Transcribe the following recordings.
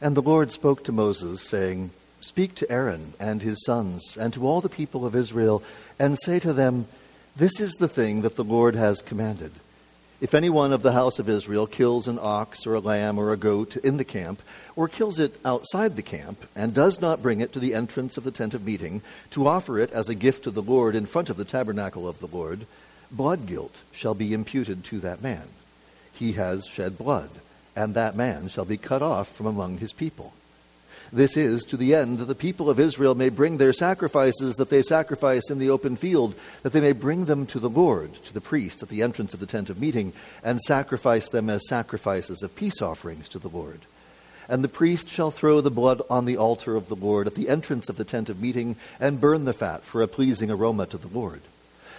And the Lord spoke to Moses, saying, Speak to Aaron and his sons, and to all the people of Israel, and say to them, This is the thing that the Lord has commanded. If anyone of the house of Israel kills an ox or a lamb or a goat in the camp, or kills it outside the camp, and does not bring it to the entrance of the tent of meeting, to offer it as a gift to the Lord in front of the tabernacle of the Lord, blood guilt shall be imputed to that man. He has shed blood, and that man shall be cut off from among his people. This is to the end that the people of Israel may bring their sacrifices that they sacrifice in the open field, that they may bring them to the Lord, to the priest at the entrance of the tent of meeting, and sacrifice them as sacrifices of peace offerings to the Lord. And the priest shall throw the blood on the altar of the Lord at the entrance of the tent of meeting, and burn the fat for a pleasing aroma to the Lord.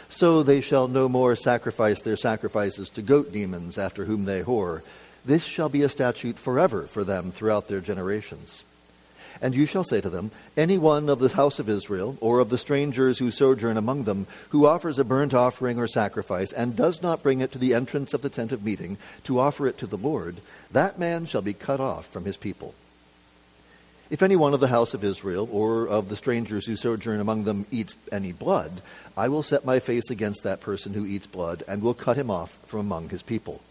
So they shall no more sacrifice their sacrifices to goat demons after whom they whore. This shall be a statute forever for them throughout their generations. And you shall say to them, Any one of the house of Israel, or of the strangers who sojourn among them, who offers a burnt offering or sacrifice, and does not bring it to the entrance of the tent of meeting, to offer it to the Lord, that man shall be cut off from his people. If any one of the house of Israel, or of the strangers who sojourn among them, eats any blood, I will set my face against that person who eats blood, and will cut him off from among his people.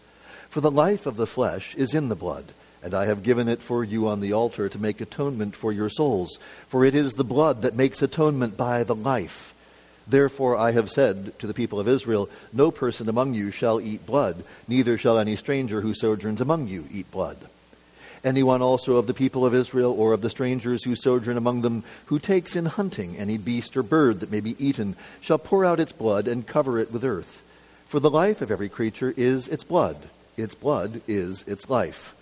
For the life of the flesh is in the blood and I have given it for you on the altar to make atonement for your souls. For it is the blood that makes atonement by the life. Therefore I have said to the people of Israel, No person among you shall eat blood, neither shall any stranger who sojourns among you eat blood. Anyone also of the people of Israel or of the strangers who sojourn among them, who takes in hunting any beast or bird that may be eaten, shall pour out its blood and cover it with earth. For the life of every creature is its blood, its blood is its life.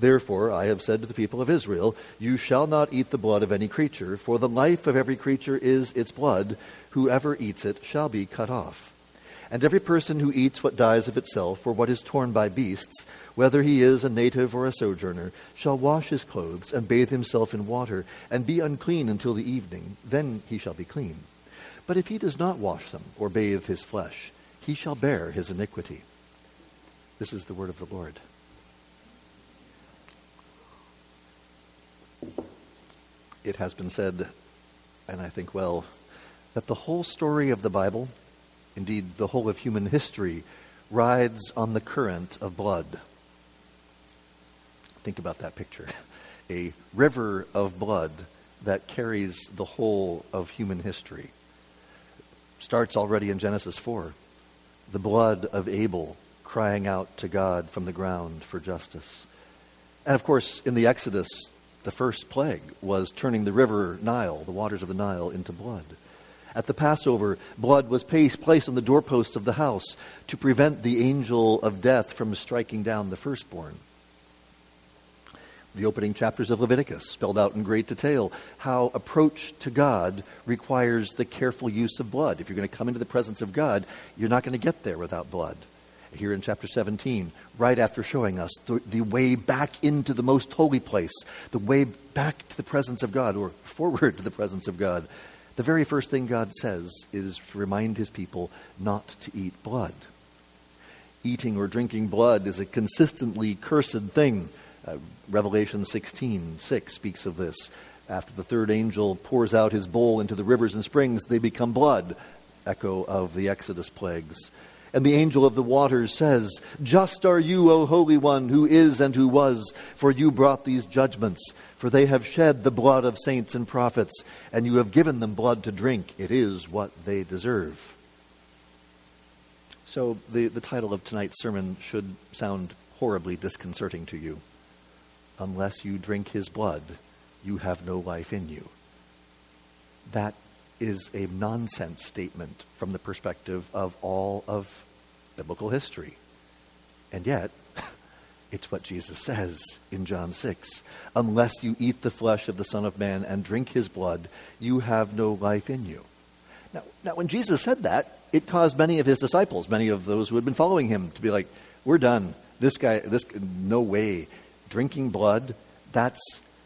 Therefore, I have said to the people of Israel, You shall not eat the blood of any creature, for the life of every creature is its blood. Whoever eats it shall be cut off. And every person who eats what dies of itself, or what is torn by beasts, whether he is a native or a sojourner, shall wash his clothes and bathe himself in water, and be unclean until the evening. Then he shall be clean. But if he does not wash them or bathe his flesh, he shall bear his iniquity. This is the word of the Lord. it has been said, and I think well, that the whole story of the Bible, indeed the whole of human history, rides on the current of blood. Think about that picture. A river of blood that carries the whole of human history. Starts already in Genesis 4. The blood of Abel crying out to God from the ground for justice. And of course, in the Exodus, the first plague was turning the river Nile, the waters of the Nile, into blood. At the Passover, blood was placed on the doorposts of the house to prevent the angel of death from striking down the firstborn. The opening chapters of Leviticus spelled out in great detail how approach to God requires the careful use of blood. If you're going to come into the presence of God, you're not going to get there without blood here in chapter 17, right after showing us the, the, way back into the most holy place, the way back to the presence of God, or forward to the presence of God. The very first thing God says is to remind his people not to eat blood. Eating or drinking blood is a consistently cursed thing. Uh, Revelation 16 6 speaks of this. After the third angel pours out his bowl into the rivers and springs, they become blood. Echo of the Exodus plagues. And the angel of the waters says, Just are you, O Holy One, who is and who was, for you brought these judgments. For they have shed the blood of saints and prophets, and you have given them blood to drink. It is what they deserve. So the, the title of tonight's sermon should sound horribly disconcerting to you. Unless you drink his blood, you have no life in you. That is a nonsense statement from the perspective of all of biblical history. And yet, it's what Jesus says in John 6. Unless you eat the flesh of the Son of Man and drink his blood, you have no life in you. Now, now, when Jesus said that, it caused many of his disciples, many of those who had been following him, to be like, we're done. This guy, this, no way. Drinking blood, that's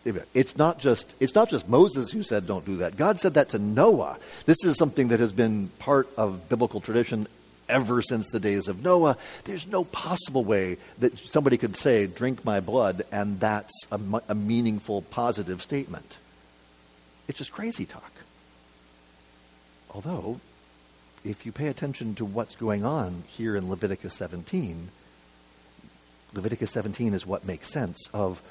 it's not just it's not just Moses who said don't do that. God said that to Noah. This is something that has been part of biblical tradition ever since the days of Noah. There's no possible way that somebody could say, drink my blood, and that's a, a meaningful, positive statement. It's just crazy talk. Although, if you pay attention to what's going on here in Leviticus 17, Leviticus 17 is what makes sense of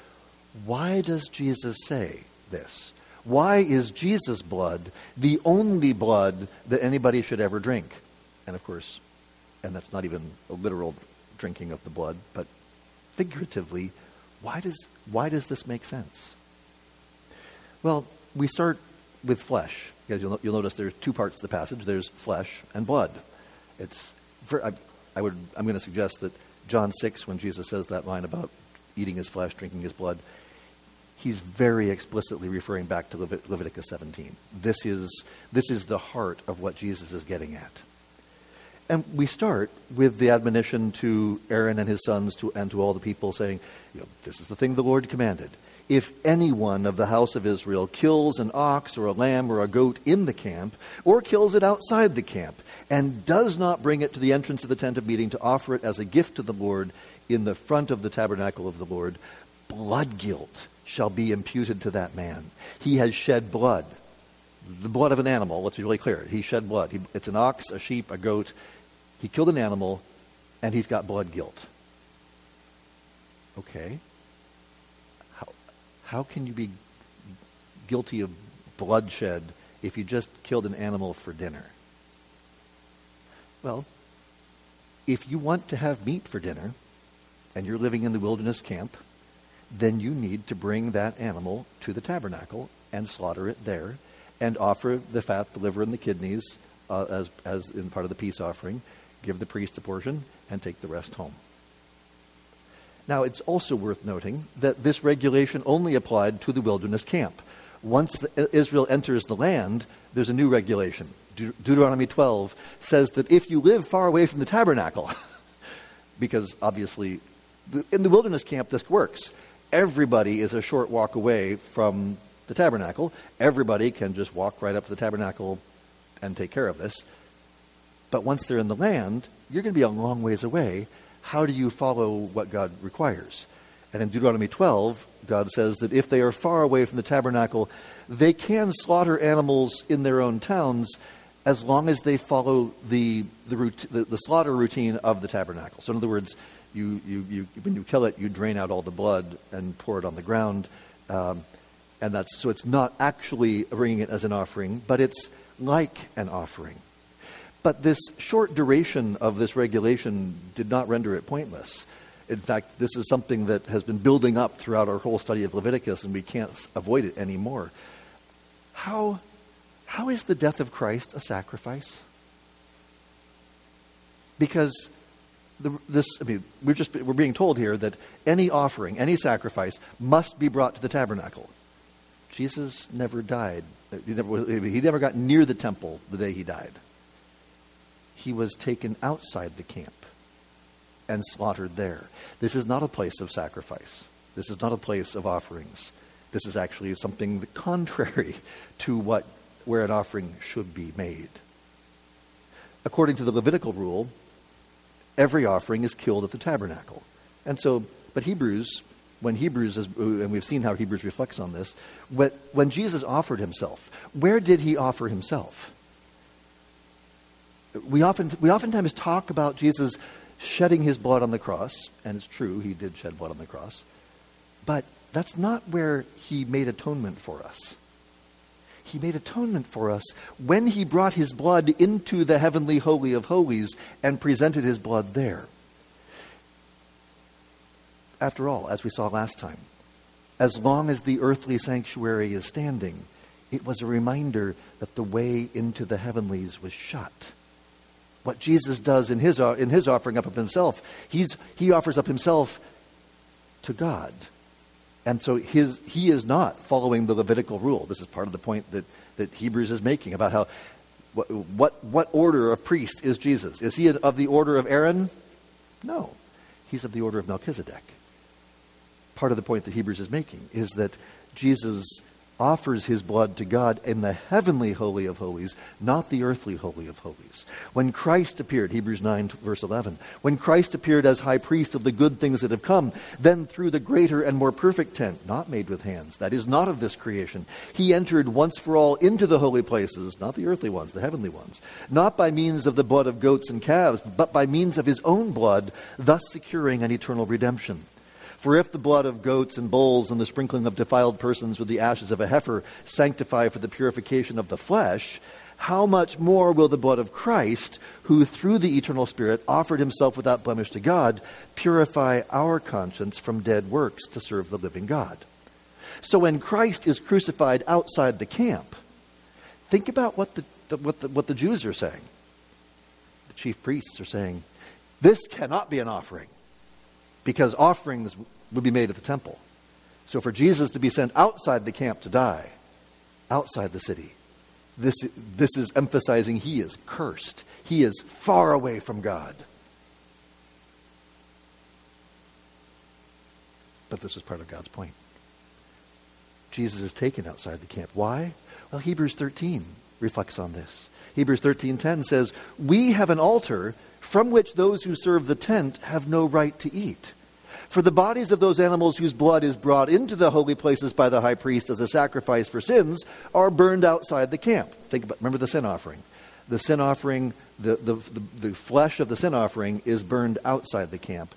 why does Jesus say this? Why is Jesus' blood the only blood that anybody should ever drink? And of course, and that's not even a literal drinking of the blood, but figuratively, why does, why does this make sense? Well, we start with flesh. Because you'll, you'll notice there's two parts of the passage. There's flesh and blood. It's, for, I, I would, I'm going to suggest that John 6, when Jesus says that line about eating his flesh, drinking his blood, he's very explicitly referring back to Levit- Leviticus 17. This is, this is the heart of what Jesus is getting at. And we start with the admonition to Aaron and his sons to, and to all the people saying, you know, this is the thing the Lord commanded. If anyone of the house of Israel kills an ox or a lamb or a goat in the camp, or kills it outside the camp, and does not bring it to the entrance of the tent of meeting to offer it as a gift to the Lord in the front of the tabernacle of the Lord, blood guilt shall be imputed to that man. He has shed blood. The blood of an animal, let's be really clear. He shed blood. He, it's an ox, a sheep, a goat. He killed an animal, and he's got blood guilt. Okay. How, how can you be guilty of bloodshed if you just killed an animal for dinner? Well, if you want to have meat for dinner and you're living in the wilderness camp, then you need to bring that animal to the tabernacle and slaughter it there and offer the fat, the liver, and the kidneys uh, as, as in part of the peace offering, give the priest a portion, and take the rest home. Now, it's also worth noting that this regulation only applied to the wilderness camp. Once the, Israel enters the land, there's a new regulation. De- Deuteronomy 12 says that if you live far away from the tabernacle, because obviously in the wilderness camp this works, everybody is a short walk away from the tabernacle. Everybody can just walk right up to the tabernacle and take care of this. But once they're in the land, you're going to be a long ways away. How do you follow what God requires? And in Deuteronomy 12, God says that if they are far away from the tabernacle, they can slaughter animals in their own towns as long as they follow the, the, the, the slaughter routine of the tabernacle. So, in other words, you, you, you, when you kill it, you drain out all the blood and pour it on the ground. Um, and that's, so it's not actually bringing it as an offering, but it's like an offering. But this short duration of this regulation did not render it pointless. In fact, this is something that has been building up throughout our whole study of Leviticus, and we can't avoid it anymore. How, how is the death of Christ a sacrifice? Because the, this, I mean, we're just we're being told here that any offering, any sacrifice, must be brought to the tabernacle. Jesus never died. He never, he never got near the temple the day he died. He was taken outside the camp and slaughtered there. This is not a place of sacrifice. This is not a place of offerings. This is actually something contrary to what where an offering should be made. According to the Levitical rule, every offering is killed at the tabernacle. And so, but Hebrews, when Hebrews is, and we've seen how Hebrews reflects on this, when Jesus offered himself, where did he offer himself? We, often, we oftentimes talk about Jesus shedding his blood on the cross, and it's true, he did shed blood on the cross, but that's not where he made atonement for us. He made atonement for us when he brought his blood into the heavenly Holy of Holies and presented his blood there. After all, as we saw last time, as long as the earthly sanctuary is standing, it was a reminder that the way into the heavenlies was shut. What Jesus does in his, in his offering up of himself, he's, he offers up himself to God. And so his, he is not following the Levitical rule. This is part of the point that, that Hebrews is making about how what, what, what order of priest is Jesus? Is he of the order of Aaron? No. He's of the order of Melchizedek. Part of the point that Hebrews is making is that Jesus offers his blood to God in the heavenly Holy of Holies, not the earthly Holy of Holies. When Christ appeared, Hebrews 9, verse 11, when Christ appeared as high priest of the good things that have come, then through the greater and more perfect tent, not made with hands, that is not of this creation, he entered once for all into the holy places, not the earthly ones, the heavenly ones, not by means of the blood of goats and calves, but by means of his own blood, thus securing an eternal redemption. For if the blood of goats and bulls and the sprinkling of defiled persons with the ashes of a heifer sanctify for the purification of the flesh, how much more will the blood of Christ, who through the eternal Spirit offered himself without blemish to God, purify our conscience from dead works to serve the living God? So when Christ is crucified outside the camp, think about what the, the, what the, what the Jews are saying. The chief priests are saying, this cannot be an offering because offerings would be made at the temple. So for Jesus to be sent outside the camp to die, outside the city, this, this is emphasizing he is cursed. He is far away from God. But this was part of God's point. Jesus is taken outside the camp. Why? Well, Hebrews 13 reflects on this. Hebrews 13:10 says, "We have an altar from which those who serve the tent have no right to eat." For the bodies of those animals whose blood is brought into the holy places by the high priest as a sacrifice for sins are burned outside the camp. Think about, remember the sin offering. The sin offering, the, the, the, the flesh of the sin offering is burned outside the camp.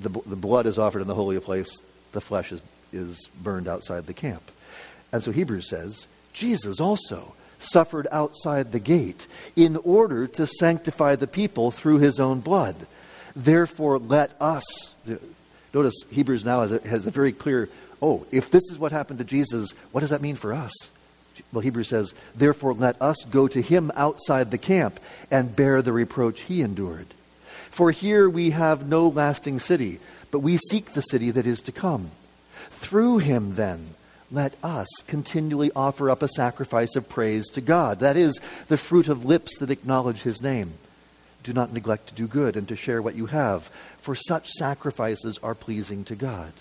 The, the blood is offered in the holy place. The flesh is, is burned outside the camp. And so Hebrews says, Jesus also suffered outside the gate in order to sanctify the people through his own blood. Therefore, let us, Notice Hebrews now has a, has a very clear oh, if this is what happened to Jesus, what does that mean for us? Well, Hebrews says, therefore let us go to him outside the camp and bear the reproach he endured. For here we have no lasting city, but we seek the city that is to come. Through him, then, let us continually offer up a sacrifice of praise to God. That is, the fruit of lips that acknowledge his name. Do not neglect to do good and to share what you have, for such sacrifices are pleasing to God.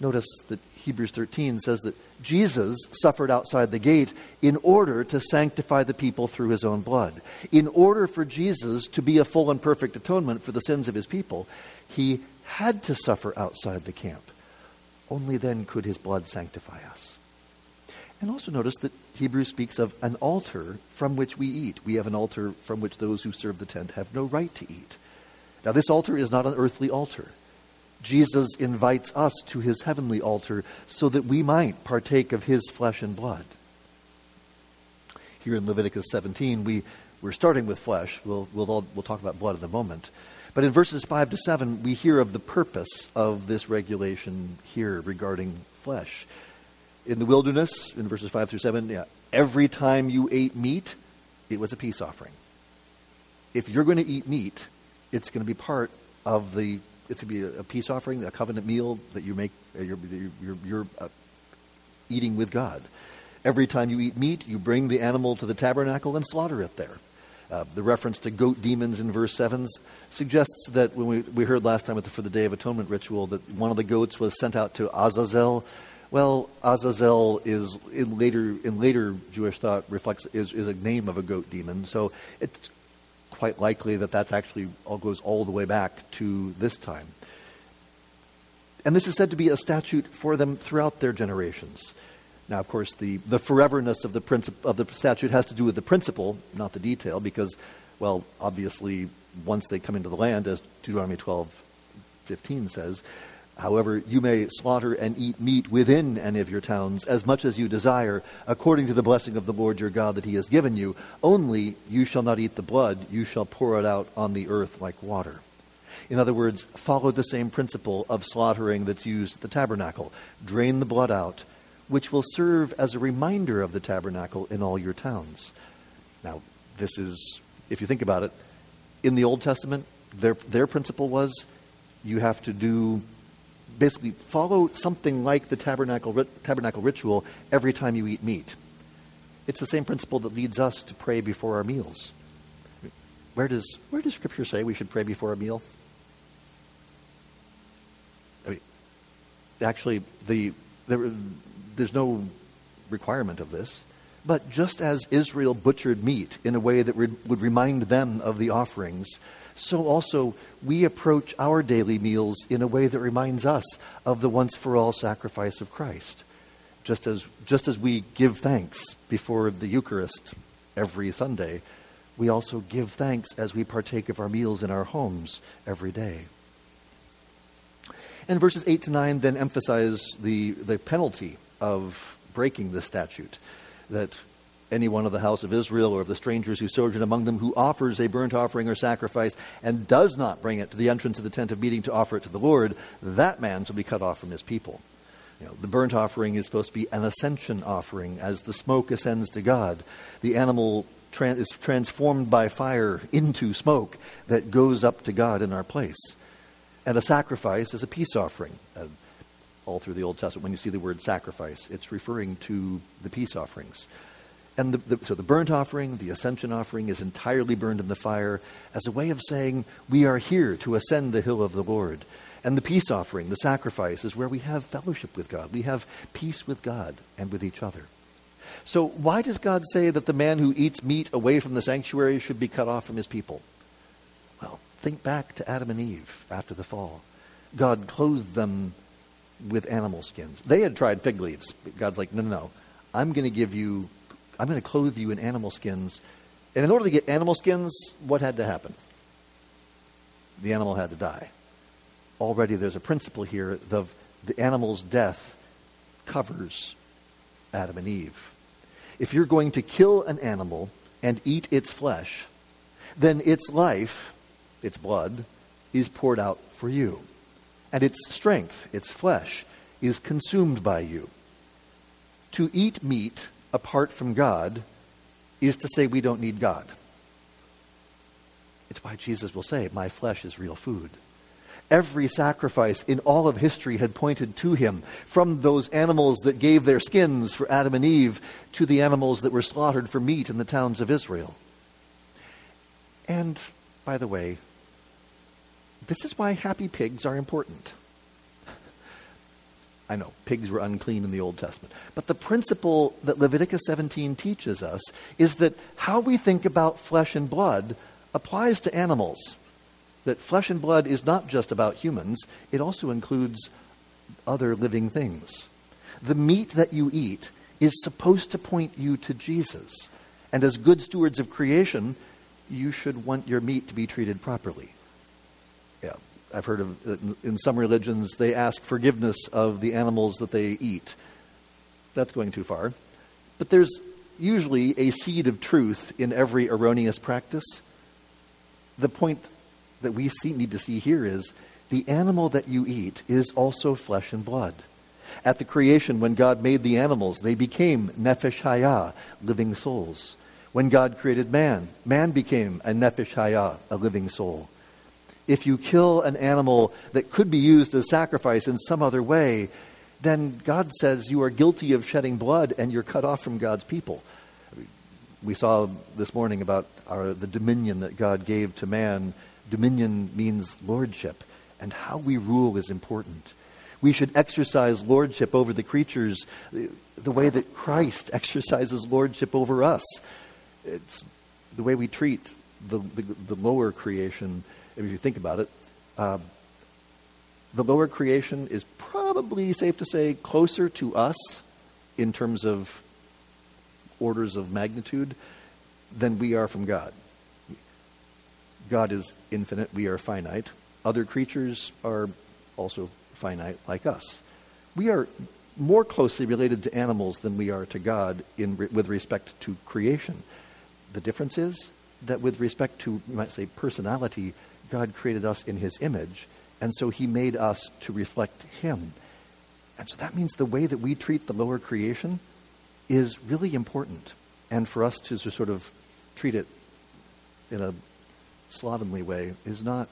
Notice that Hebrews 13 says that Jesus suffered outside the gate in order to sanctify the people through his own blood. In order for Jesus to be a full and perfect atonement for the sins of his people, he had to suffer outside the camp. Only then could his blood sanctify us. And also notice that Hebrews speaks of an altar from which we eat. We have an altar from which those who serve the tent have no right to eat. Now, this altar is not an earthly altar. Jesus invites us to his heavenly altar so that we might partake of his flesh and blood. Here in Leviticus 17, we, we're starting with flesh. We'll, we'll, all, we'll talk about blood in a moment. But in verses 5 to 7, we hear of the purpose of this regulation here regarding flesh in the wilderness, in verses 5 through 7, yeah, every time you ate meat, it was a peace offering. If you're going to eat meat, it's going to be part of the, it's going to be a, peace offering, a covenant meal that you make, you're, you're, you're uh, eating with God. Every time you eat meat, you bring the animal to the tabernacle and slaughter it there. Uh, the reference to goat demons in verse 7 suggests that when we, we heard last time the, for the Day of Atonement ritual that one of the goats was sent out to Azazel, well, Azazel is in later in later Jewish thought reflects is, is a name of a goat demon. So it's quite likely that that's actually all goes all the way back to this time. And this is said to be a statute for them throughout their generations. Now, of course, the, the foreverness of the, princip- of the statute has to do with the principle, not the detail, because, well, obviously, once they come into the land, as Deuteronomy 12, 15 says, However, you may slaughter and eat meat within any of your towns as much as you desire, according to the blessing of the Lord your God that he has given you. Only you shall not eat the blood, you shall pour it out on the earth like water. In other words, follow the same principle of slaughtering that's used at the tabernacle. Drain the blood out, which will serve as a reminder of the tabernacle in all your towns. Now, this is, if you think about it, in the Old Testament, their, their principle was you have to do basically follow something like the tabernacle, tabernacle ritual every time you eat meat. It's the same principle that leads us to pray before our meals. Where does, where does Scripture say we should pray before a meal? I mean, actually, the, the, there's no requirement of this. But just as Israel butchered meat in a way that re- would remind them of the offerings, so also we approach our daily meals in a way that reminds us of the once for all sacrifice of Christ. Just as, just as we give thanks before the Eucharist every Sunday, we also give thanks as we partake of our meals in our homes every day. And verses 8 to 9 then emphasize the, the penalty of breaking the statute that anyone of the house of Israel or of the strangers who sojourn among them who offers a burnt offering or sacrifice and does not bring it to the entrance of the tent of meeting to offer it to the Lord, that man shall be cut off from his people. You know, the burnt offering is supposed to be an ascension offering as the smoke ascends to God. The animal is transformed by fire into smoke that goes up to God in our place. And a sacrifice is a peace offering. All through the Old Testament, when you see the word sacrifice, it's referring to the peace offerings. And the, the, so the burnt offering, the ascension offering, is entirely burned in the fire as a way of saying, We are here to ascend the hill of the Lord. And the peace offering, the sacrifice, is where we have fellowship with God. We have peace with God and with each other. So, why does God say that the man who eats meat away from the sanctuary should be cut off from his people? Well, think back to Adam and Eve after the fall. God clothed them with animal skins. They had tried fig leaves. God's like, no, no, no. I'm going to give you I'm going to clothe you in animal skins. And in order to get animal skins, what had to happen? The animal had to die. Already there's a principle here the, the animal's death covers Adam and Eve. If you're going to kill an animal and eat its flesh, then its life, its blood, is poured out for you. And its strength, its flesh, is consumed by you. To eat meat apart from God is to say we don't need God. It's why Jesus will say, My flesh is real food. Every sacrifice in all of history had pointed to him, from those animals that gave their skins for Adam and Eve to the animals that were slaughtered for meat in the towns of Israel. And, by the way, this is why happy pigs are important. I know, pigs were unclean in the Old Testament. But the principle that Leviticus 17 teaches us is that how we think about flesh and blood applies to animals. That flesh and blood is not just about humans, it also includes other living things. The meat that you eat is supposed to point you to Jesus. And as good stewards of creation, you should want your meat to be treated properly. I've heard of uh, in some religions, they ask forgiveness of the animals that they eat. That's going too far. But there's usually a seed of truth in every erroneous practice. The point that we see, need to see here is the animal that you eat is also flesh and blood. At the creation, when God made the animals, they became nefesh hayah, living souls. When God created man, man became a nefesh hayah, a living soul if you kill an animal that could be used as sacrifice in some other way, then God says you are guilty of shedding blood and you're cut off from God's people. We saw this morning about our, the dominion that God gave to man. Dominion means lordship, and how we rule is important. We should exercise lordship over the creatures the way that Christ exercises lordship over us. It's the way we treat the, the, the lower creation if you think about it, uh, the lower creation is probably safe to say closer to us in terms of orders of magnitude than we are from God. God is infinite, we are finite. Other creatures are also finite like us. We are more closely related to animals than we are to God in, with respect to creation. The difference is that with respect to, you might say, personality, God created us in his image, and so he made us to reflect him. And so that means the way that we treat the lower creation is really important. And for us to sort of treat it in a slovenly way is not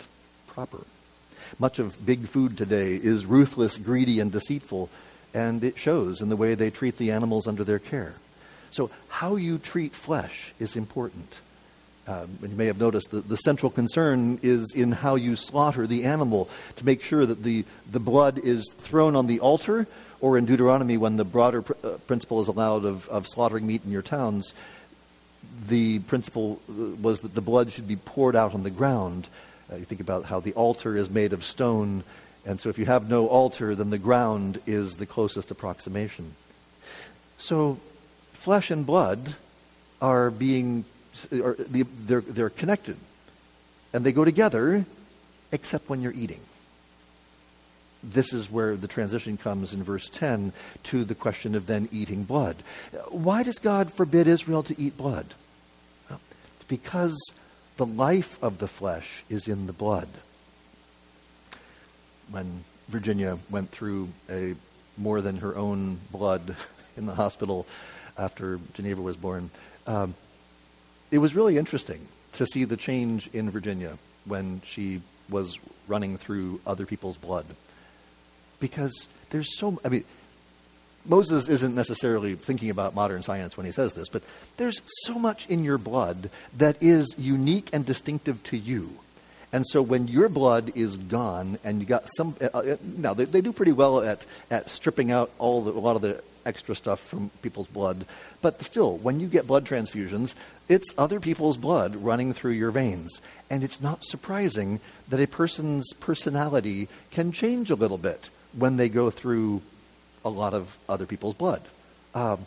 proper. Much of big food today is ruthless, greedy, and deceitful, and it shows in the way they treat the animals under their care. So, how you treat flesh is important. Um, and you may have noticed that the central concern is in how you slaughter the animal to make sure that the, the blood is thrown on the altar, or in Deuteronomy, when the broader pr- uh, principle is allowed of, of slaughtering meat in your towns, the principle uh, was that the blood should be poured out on the ground. Uh, you think about how the altar is made of stone, and so if you have no altar, then the ground is the closest approximation. So, flesh and blood are being they're, they're connected. And they go together, except when you're eating. This is where the transition comes in verse 10 to the question of then eating blood. Why does God forbid Israel to eat blood? Well, it's because the life of the flesh is in the blood. When Virginia went through a more than her own blood in the hospital after Geneva was born, um, it was really interesting to see the change in Virginia when she was running through other people's blood. Because there's so, I mean, Moses isn't necessarily thinking about modern science when he says this, but there's so much in your blood that is unique and distinctive to you. And so when your blood is gone and you got some, uh, uh, now they, they do pretty well at, at stripping out all the, a lot of the extra stuff from people's blood. But still, when you get blood transfusions, it's other people's blood running through your veins. And it's not surprising that a person's personality can change a little bit when they go through a lot of other people's blood. Um,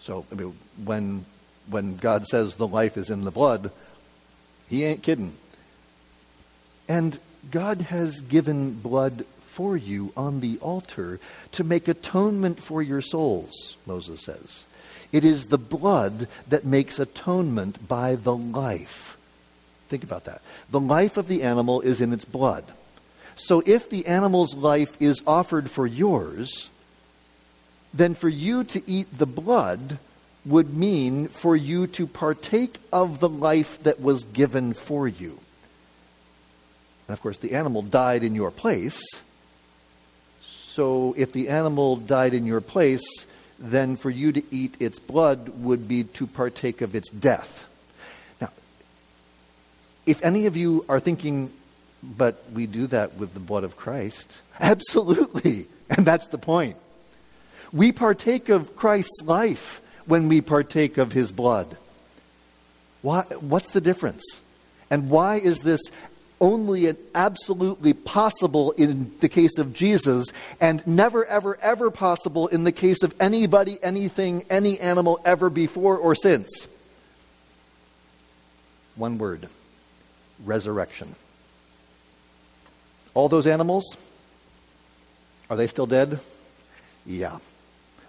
so, I mean, when, when God says the life is in the blood, he ain't kidding. And God has given blood for you on the altar to make atonement for your souls, Moses says. It is the blood that makes atonement by the life. Think about that. The life of the animal is in its blood. So if the animal's life is offered for yours, then for you to eat the blood would mean for you to partake of the life that was given for you. And of course, the animal died in your place. So if the animal died in your place, then for you to eat its blood would be to partake of its death. Now, if any of you are thinking, but we do that with the blood of Christ, absolutely. And that's the point. We partake of Christ's life when we partake of his blood. Why, what's the difference? And why is this only and absolutely possible in the case of Jesus, and never, ever, ever possible in the case of anybody, anything, any animal ever before or since. One word resurrection. All those animals, are they still dead? Yeah.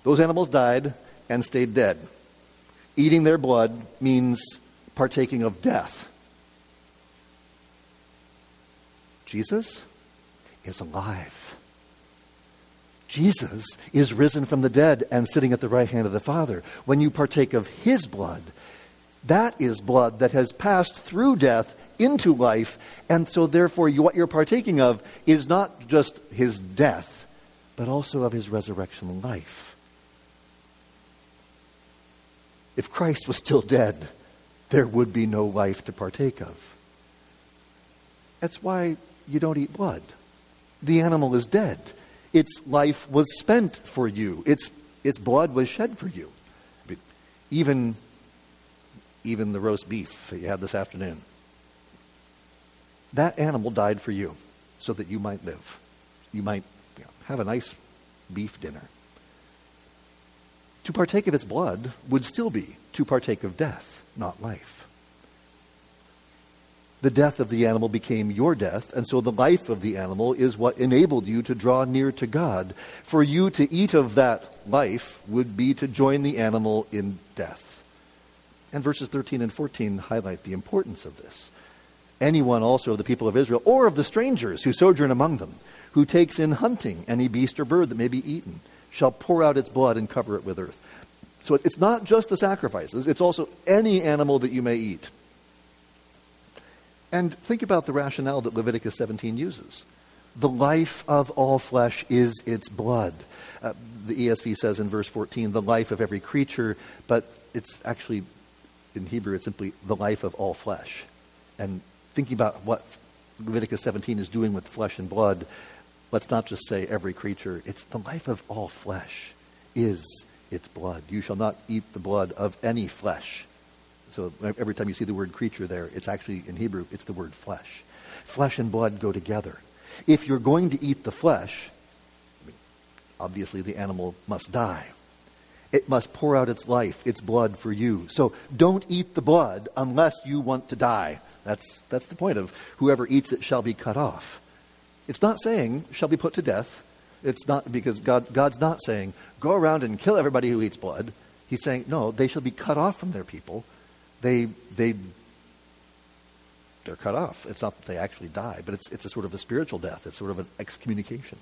Those animals died and stayed dead. Eating their blood means partaking of death. Jesus is alive. Jesus is risen from the dead and sitting at the right hand of the Father. When you partake of his blood, that is blood that has passed through death into life, and so therefore you, what you're partaking of is not just his death, but also of his resurrection life. If Christ was still dead, there would be no life to partake of. That's why you don't eat blood. The animal is dead. Its life was spent for you. Its, its blood was shed for you. even, even the roast beef that you had this afternoon. That animal died for you so that you might live. You might you know, have a nice beef dinner. To partake of its blood would still be to partake of death, not life the death of the animal became your death, and so the life of the animal is what enabled you to draw near to God. For you to eat of that life would be to join the animal in death. And verses 13 and 14 highlight the importance of this. Anyone also of the people of Israel, or of the strangers who sojourn among them, who takes in hunting any beast or bird that may be eaten, shall pour out its blood and cover it with earth. So it's not just the sacrifices, it's also any animal that you may eat. And think about the rationale that Leviticus 17 uses. The life of all flesh is its blood. Uh, the ESV says in verse 14, the life of every creature, but it's actually in Hebrew, it's simply the life of all flesh. And thinking about what Leviticus 17 is doing with flesh and blood, let's not just say every creature. It's the life of all flesh is its blood. You shall not eat the blood of any flesh. So every time you see the word creature there, it's actually in Hebrew, it's the word flesh. Flesh and blood go together. If you're going to eat the flesh, obviously the animal must die. It must pour out its life, its blood for you. So don't eat the blood unless you want to die. That's, that's the point of whoever eats it shall be cut off. It's not saying shall be put to death. It's not because God, God's not saying go around and kill everybody who eats blood. He's saying no, they shall be cut off from their people. They they they're cut off. It's not that they actually die, but it's it's a sort of a spiritual death. It's sort of an excommunication.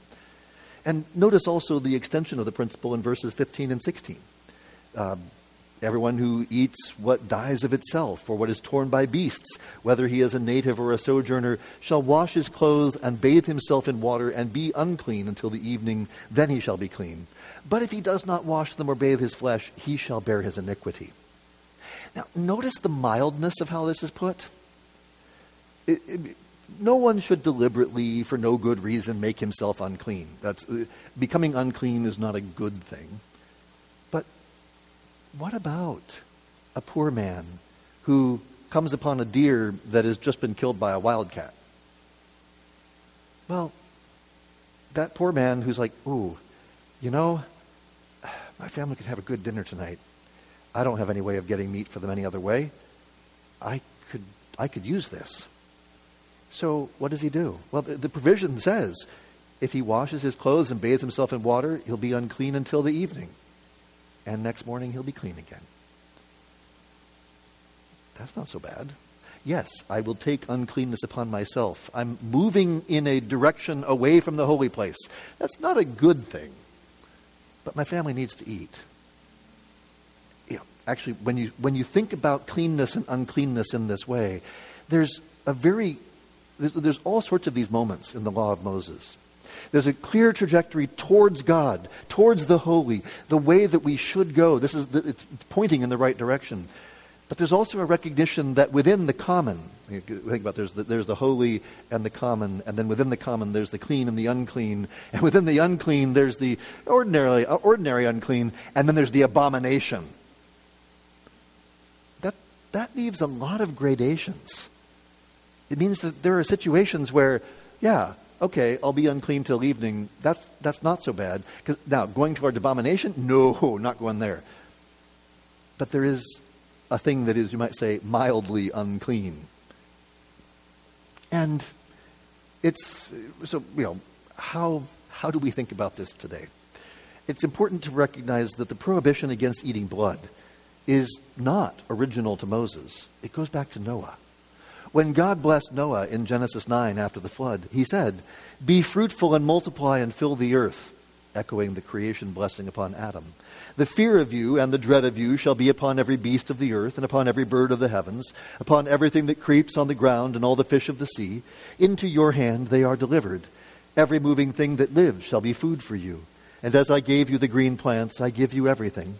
And notice also the extension of the principle in verses 15 and 16. Uh, Everyone who eats what dies of itself, or what is torn by beasts, whether he is a native or a sojourner, shall wash his clothes and bathe himself in water and be unclean until the evening, then he shall be clean. But if he does not wash them or bathe his flesh, he shall bear his iniquity. Now, notice the mildness of how this is put. It, it, no one should deliberately, for no good reason, make himself unclean. That's, uh, becoming unclean is not a good thing. But what about a poor man who comes upon a deer that has just been killed by a wildcat? Well, that poor man who's like, ooh, you know, my family could have a good dinner tonight. I don't have any way of getting meat for them any other way. I could, I could use this. So what does he do? Well, the, the provision says if he washes his clothes and bathes himself in water, he'll be unclean until the evening and next morning he'll be clean again. That's not so bad. Yes, I will take uncleanness upon myself. I'm moving in a direction away from the holy place. That's not a good thing. But my family needs to eat. Actually, when you, when you think about cleanness and uncleanness in this way, there's a very, there's all sorts of these moments in the law of Moses. There's a clear trajectory towards God, towards the holy, the way that we should go. This is the, it's pointing in the right direction. But there's also a recognition that within the common, think about there's the, there's the holy and the common, and then within the common there's the clean and the unclean, and within the unclean there's the ordinary, uh, ordinary unclean, and then there's the abomination. That, leaves a lot of gradations. It means that there are situations where, yeah, okay, I'll be unclean till evening. That's, that's not so bad. Now, going towards abomination? No, not going there. But there is a thing that is, you might say, mildly unclean. And it's, so, you know, how, how do we think about this today? It's important to recognize that the prohibition against eating blood is not original to Moses. It goes back to Noah. When God blessed Noah in Genesis 9 after the flood, he said, Be fruitful and multiply and fill the earth, echoing the creation blessing upon Adam. The fear of you and the dread of you shall be upon every beast of the earth, and upon every bird of the heavens, upon everything that creeps on the ground, and all the fish of the sea. Into your hand they are delivered. Every moving thing that lives shall be food for you. And as I gave you the green plants, I give you everything.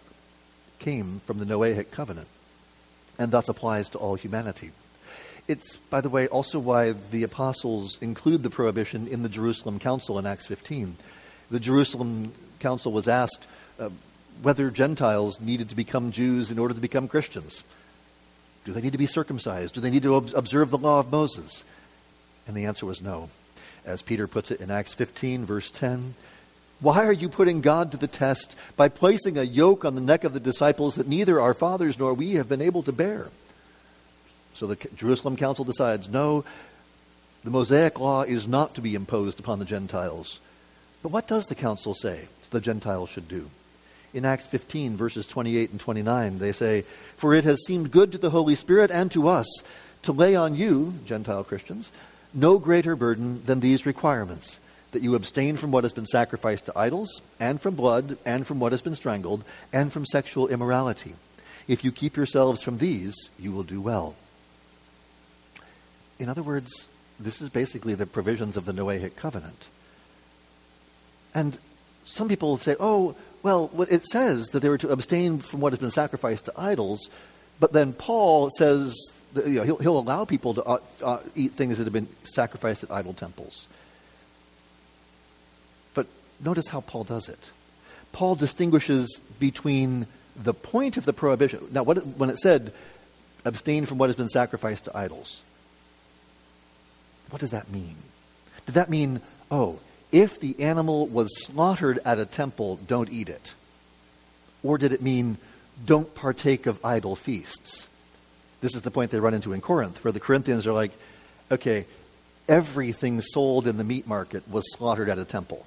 came from the Noahic covenant, and thus applies to all humanity. It's, by the way, also why the apostles include the prohibition in the Jerusalem Council in Acts 15. The Jerusalem Council was asked uh, whether Gentiles needed to become Jews in order to become Christians. Do they need to be circumcised? Do they need to ob- observe the law of Moses? And the answer was no. As Peter puts it in Acts 15, verse 10, why are you putting God to the test by placing a yoke on the neck of the disciples that neither our fathers nor we have been able to bear? So the Jerusalem Council decides no, the Mosaic law is not to be imposed upon the Gentiles. But what does the council say the Gentiles should do? In Acts 15, verses 28 and 29, they say, For it has seemed good to the Holy Spirit and to us to lay on you, Gentile Christians, no greater burden than these requirements that you abstain from what has been sacrificed to idols, and from blood, and from what has been strangled, and from sexual immorality. If you keep yourselves from these, you will do well. In other words, this is basically the provisions of the Noahic covenant. And some people say, oh, well, it says that they were to abstain from what has been sacrificed to idols, but then Paul says that, you know, he'll, he'll, allow people to uh, uh, eat things that have been sacrificed at idol temples. Notice how Paul does it. Paul distinguishes between the point of the prohibition. Now, what, when it said, abstain from what has been sacrificed to idols, what does that mean? Did that mean, oh, if the animal was slaughtered at a temple, don't eat it? Or did it mean, don't partake of idol feasts? This is the point they run into in Corinth, where the Corinthians are like, okay, everything sold in the meat market was slaughtered at a temple.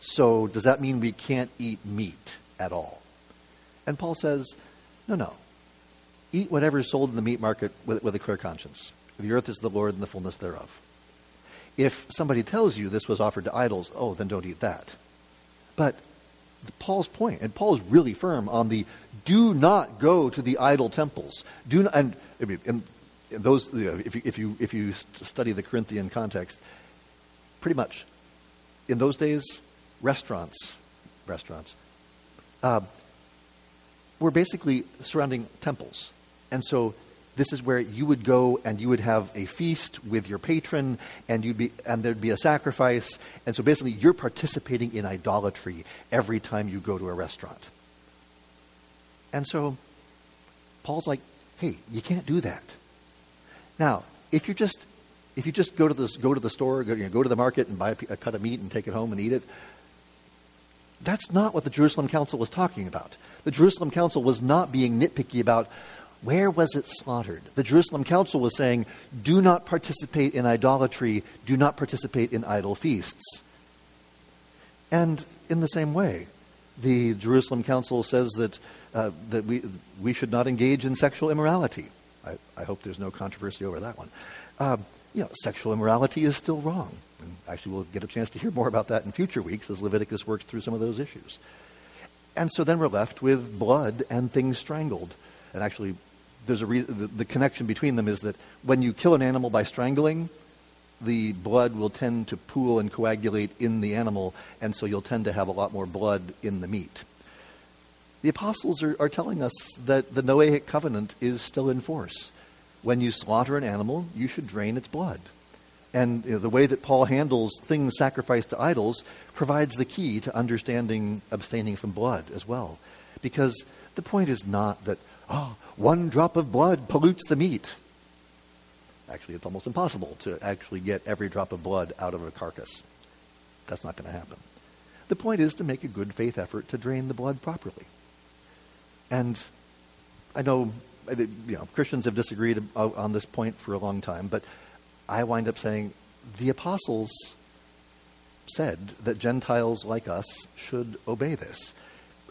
So does that mean we can't eat meat at all? And Paul says, no, no. Eat whatever is sold in the meat market with, with a clear conscience. The earth is the Lord and the fullness thereof. If somebody tells you this was offered to idols, oh, then don't eat that. But Paul's point, and Paul is really firm on the do not go to the idol temples. Do not, and, and those, you know, if, you, if, you, if you study the Corinthian context, pretty much in those days, restaurants, restaurants, uh, were basically surrounding temples. And so this is where you would go and you would have a feast with your patron and you'd be and there'd be a sacrifice. And so basically you're participating in idolatry every time you go to a restaurant. And so paul's like hey you can't do that. Now if you just if you just go to the go to the store go, you know, go to the market and buy a, a cut of meat and take it home and eat it that's not what the jerusalem council was talking about the jerusalem council was not being nitpicky about where was it slaughtered? The Jerusalem Council was saying, do not participate in idolatry, do not participate in idol feasts. And in the same way, the Jerusalem Council says that, uh, that we, we should not engage in sexual immorality. I, I hope there's no controversy over that one. Uh, you know, sexual immorality is still wrong. And actually, we'll get a chance to hear more about that in future weeks as Leviticus works through some of those issues. And so then we're left with blood and things strangled. And actually, there's a re- the, the connection between them is that when you kill an animal by strangling, the blood will tend to pool and coagulate in the animal, and so you'll tend to have a lot more blood in the meat. The apostles are, are telling us that the Noahic covenant is still in force. When you slaughter an animal, you should drain its blood. And you know, the way that Paul handles things sacrificed to idols provides the key to understanding abstaining from blood as well. Because the point is not that oh, one drop of blood pollutes the meat. Actually, it's almost impossible to actually get every drop of blood out of a carcass. That's not going to happen. The point is to make a good faith effort to drain the blood properly. And I know, you know Christians have disagreed on this point for a long time, but I wind up saying the apostles said that Gentiles like us should obey this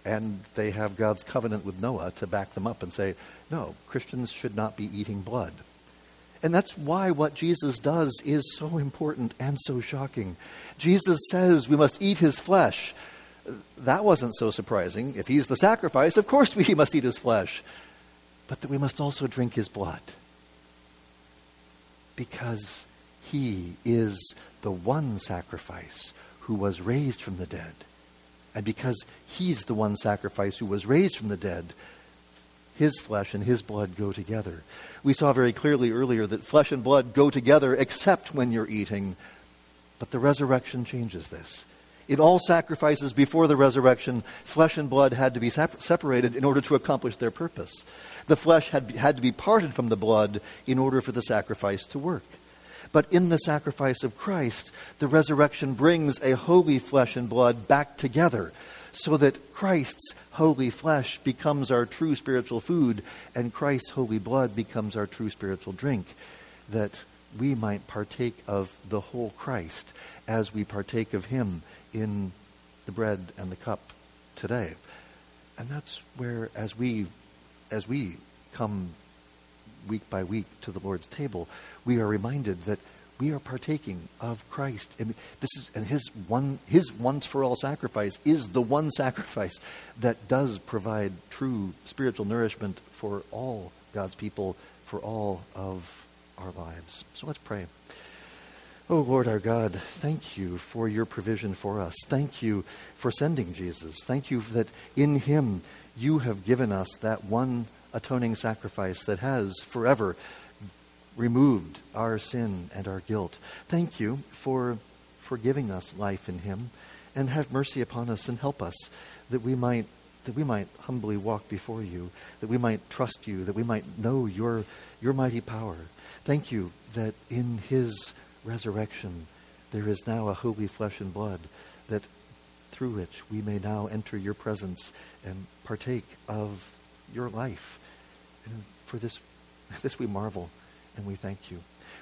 and they have God's covenant with Noah to back them up and say, no, Christians should not be eating blood. And that's why what Jesus does is so important and so shocking. Jesus says we must eat his flesh. That wasn't so surprising. If he's the sacrifice, of course we must eat his flesh. But that we must also drink his blood. Because he is the one sacrifice who was raised from the dead and because he's the one sacrifice who was raised from the dead, his flesh and his blood go together. We saw very clearly earlier that flesh and blood go together except when you're eating. But the resurrection changes this. In all sacrifices before the resurrection, flesh and blood had to be separated in order to accomplish their purpose. The flesh had, had to be parted from the blood in order for the sacrifice to work. But in the sacrifice of Christ, the resurrection brings a holy flesh and blood back together so that Christ's holy flesh becomes our true spiritual food and Christ's holy blood becomes our true spiritual drink, that we might partake of the whole Christ as we partake of him in the bread and the cup today. And that's where, as we, as we come week by week to the Lord's table, we are reminded that we are partaking of Christ. And this is and his one his once for all sacrifice is the one sacrifice that does provide true spiritual nourishment for all God's people for all of our lives. So let's pray. Oh Lord our God, thank you for your provision for us. Thank you for sending Jesus. Thank you that in him you have given us that one atoning sacrifice that has forever removed our sin and our guilt. Thank you for forgiving us life in him and have mercy upon us and help us that we might that we might humbly walk before you, that we might trust you, that we might know your your mighty power. Thank you that in his resurrection there is now a holy flesh and blood that through which we may now enter your presence and partake of your life. And for this this we marvel and we thank you.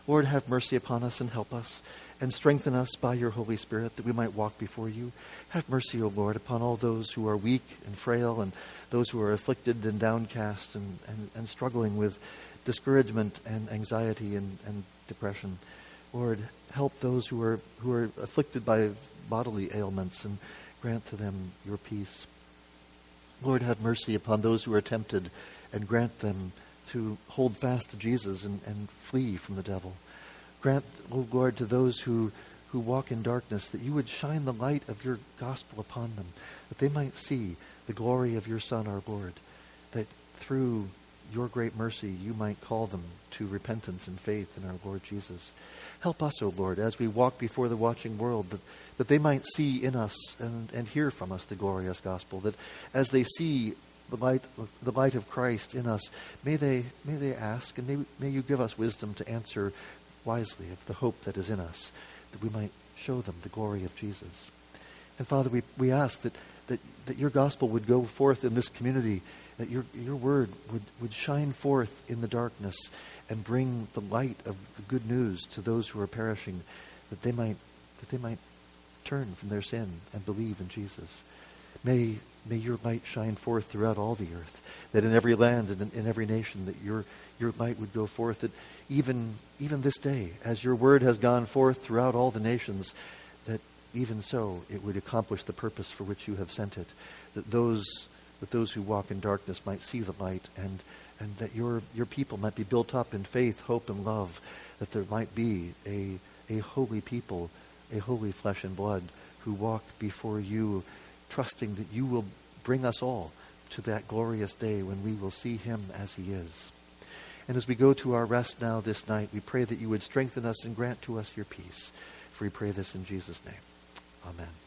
Lord, have mercy upon us and help us and strengthen us by your Holy Spirit that we might walk before you. Have mercy, O Lord, upon all those who are weak and frail and those who are afflicted and downcast and, and, and struggling with discouragement and anxiety and, and depression. Lord, help those who are, who are afflicted by bodily ailments and grant to them your peace. Lord, have mercy upon those who are tempted and grant them to hold fast to Jesus and, and flee from the devil. Grant, O oh Lord, to those who, who walk in darkness that you would shine the light of your gospel upon them, that they might see the glory of your Son, our Lord, that through your great mercy you might call them to repentance and faith in our Lord Jesus. Help us, O Lord, as we walk before the watching world, that, that they might see in us and, and hear from us the glorious gospel, that as they see the light, the light of Christ in us, may they, may they ask, and may, may you give us wisdom to answer wisely of the hope that is in us, that we might show them the glory of Jesus. And Father, we, we ask that, that, that your gospel would go forth in this community, that your, your word would, would shine forth in the darkness and bring the light of the good news to those who are perishing, that they might, that they might turn from their sin and believe in Jesus. May, may your light shine forth throughout all the earth, that in every land and in, in every nation that your, your light would go forth, that even, even this day, as your word has gone forth throughout all the nations, that even so it would accomplish the purpose for which you have sent it, that those, that those who walk in darkness might see the light, and, and that your, your people might be built up in faith, hope, and love, that there might be a, a holy people, a holy flesh and blood, who walk before you trusting that you will bring us all to that glorious day when we will see him as he is. And as we go to our rest now this night, we pray that you would strengthen us and grant to us your peace. For we pray this in Jesus' name. Amen.